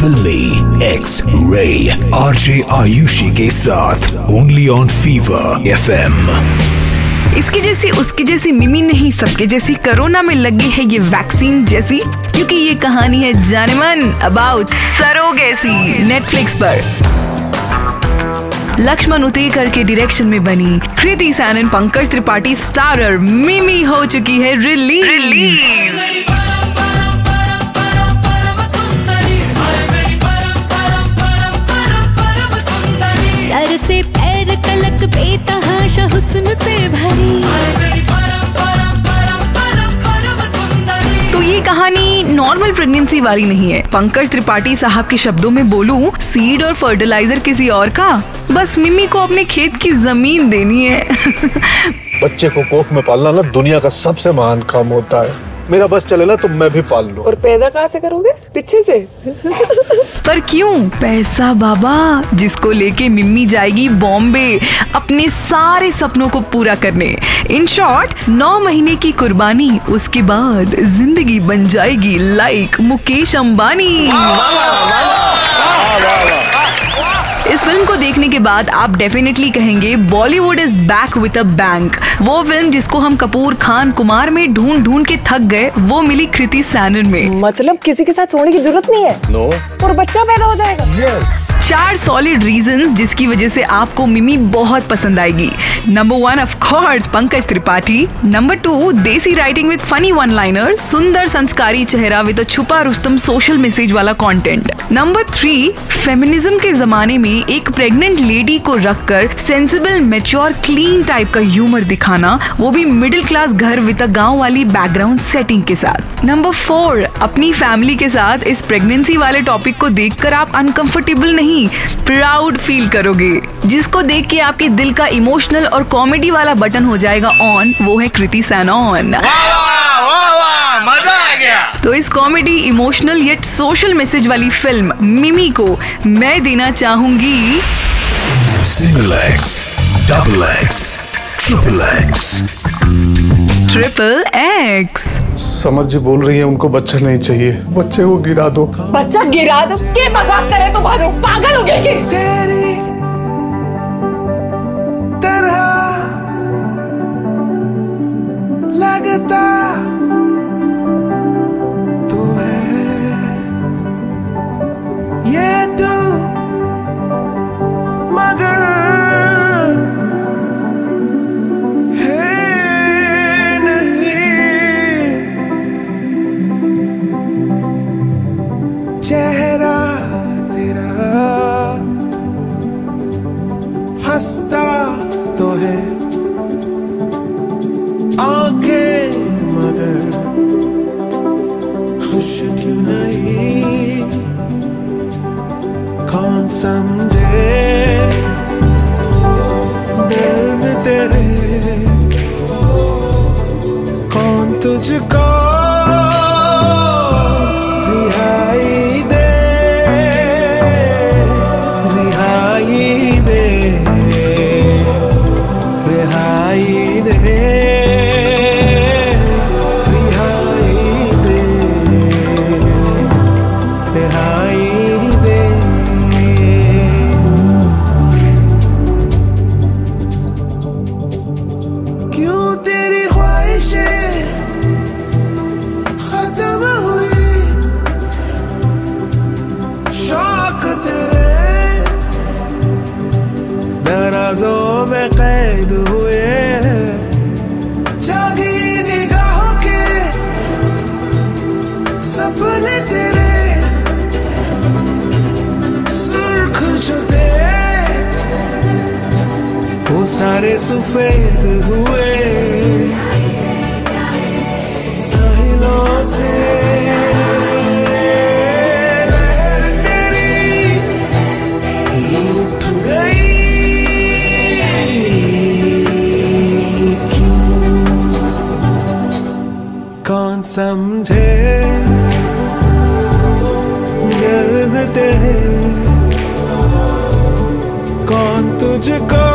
फिल्मी X ray RJ Ayushi के साथ ओनली ऑन फीवर एफएम इसकी जैसी उसकी जैसी मिमी नहीं सबके जैसी कोरोना में लगी है ये वैक्सीन जैसी क्योंकि ये कहानी है जानेमन अबाउट सरोगेसी नेटफ्लिक्स पर। लक्ष्मण उतेकर के डायरेक्शन में बनी कृति सैनन पंकज त्रिपाठी स्टारर मिमी हो चुकी है रिलीज़ रिलीज़ हुस्न से भरी। तो ये कहानी नॉर्मल प्रेगनेंसी वाली नहीं है। पंकज त्रिपाठी साहब के शब्दों में बोलूँ सीड और फर्टिलाइज़र किसी और का? बस मिम्मी को अपने खेत की ज़मीन देनी है। बच्चे को कोख में पालना ना दुनिया का सबसे महान काम होता है। मेरा बस चले ना तो मैं भी पाल लू। और पैदा कहाँ से करोगे? पीछे से? पर क्यों? पैसा बाबा जिसको लेके मिम्मी जाएगी बॉम्बे अपने सारे सपनों को पूरा करने। इन शॉर्ट नौ महीने की कुर्बानी उसके बाद ज़िंदगी बन जाएगी लाइक मुकेश अंबानी। इस बाद आप डेफिनेटली कहेंगे Bollywood is back with a bang वो फ़िल्म जिसको हम कपूर खान कुमार में ढूंढ ढूंढ के थक गए वो मिली कृति सैनन में। मतलब किसी के साथ सोने की ज़रूरत नहीं है? नो और बच्चा पैदा हो जाएगा। Yes. चार सॉलिड रीजन जिसकी वजह से आपको मिमी बहुत पसंद आएगी। Number one of course Pankaj Tripathi. Number two desi writing with funny one liner सुंदर संस्कारी चेहरा विद छुपा रुस्तम सोशल मैसेज वाला कंटेंट नंबर थ्री फेमिनिज्म के जमाने में एक प्रेग्नेंट लेडी को रखकर सेंसिबल मेच्योर क्लीन टाइप का ह्यूमर दिखाना, वो भी मिडिल क्लास घर विद गाँव वाली बैकग्राउंड सेटिंग के साथ। नंबर फोर अपनी फैमिली के साथ इस प्रेगनेंसी वाले टॉपिक को देखकर आप अनकंफर्टेबल नहीं प्राउड फील करोगे। जिसको देख के आपके दिल का इमोशनल और कॉमेडी वाला बटन हो जाएगा ऑन वो है कृति सैनॉन तो इस comedy emotional yet social message वाली फ़िल्म मिमी को मैं देना चाहूँगी। Single X double X triple X triple X Samar ji बोल रही है उनको बच्चा नहीं चाहिए। बच्चे को गिरा दो। बच्चा गिरा दो? के बकवास करे तो भागो पागल हो गए कि? तेरी तरह कौन सारे सफ़ेद हुए। साहिलों से कौन समझे दर्द तेरे? कौन तुझको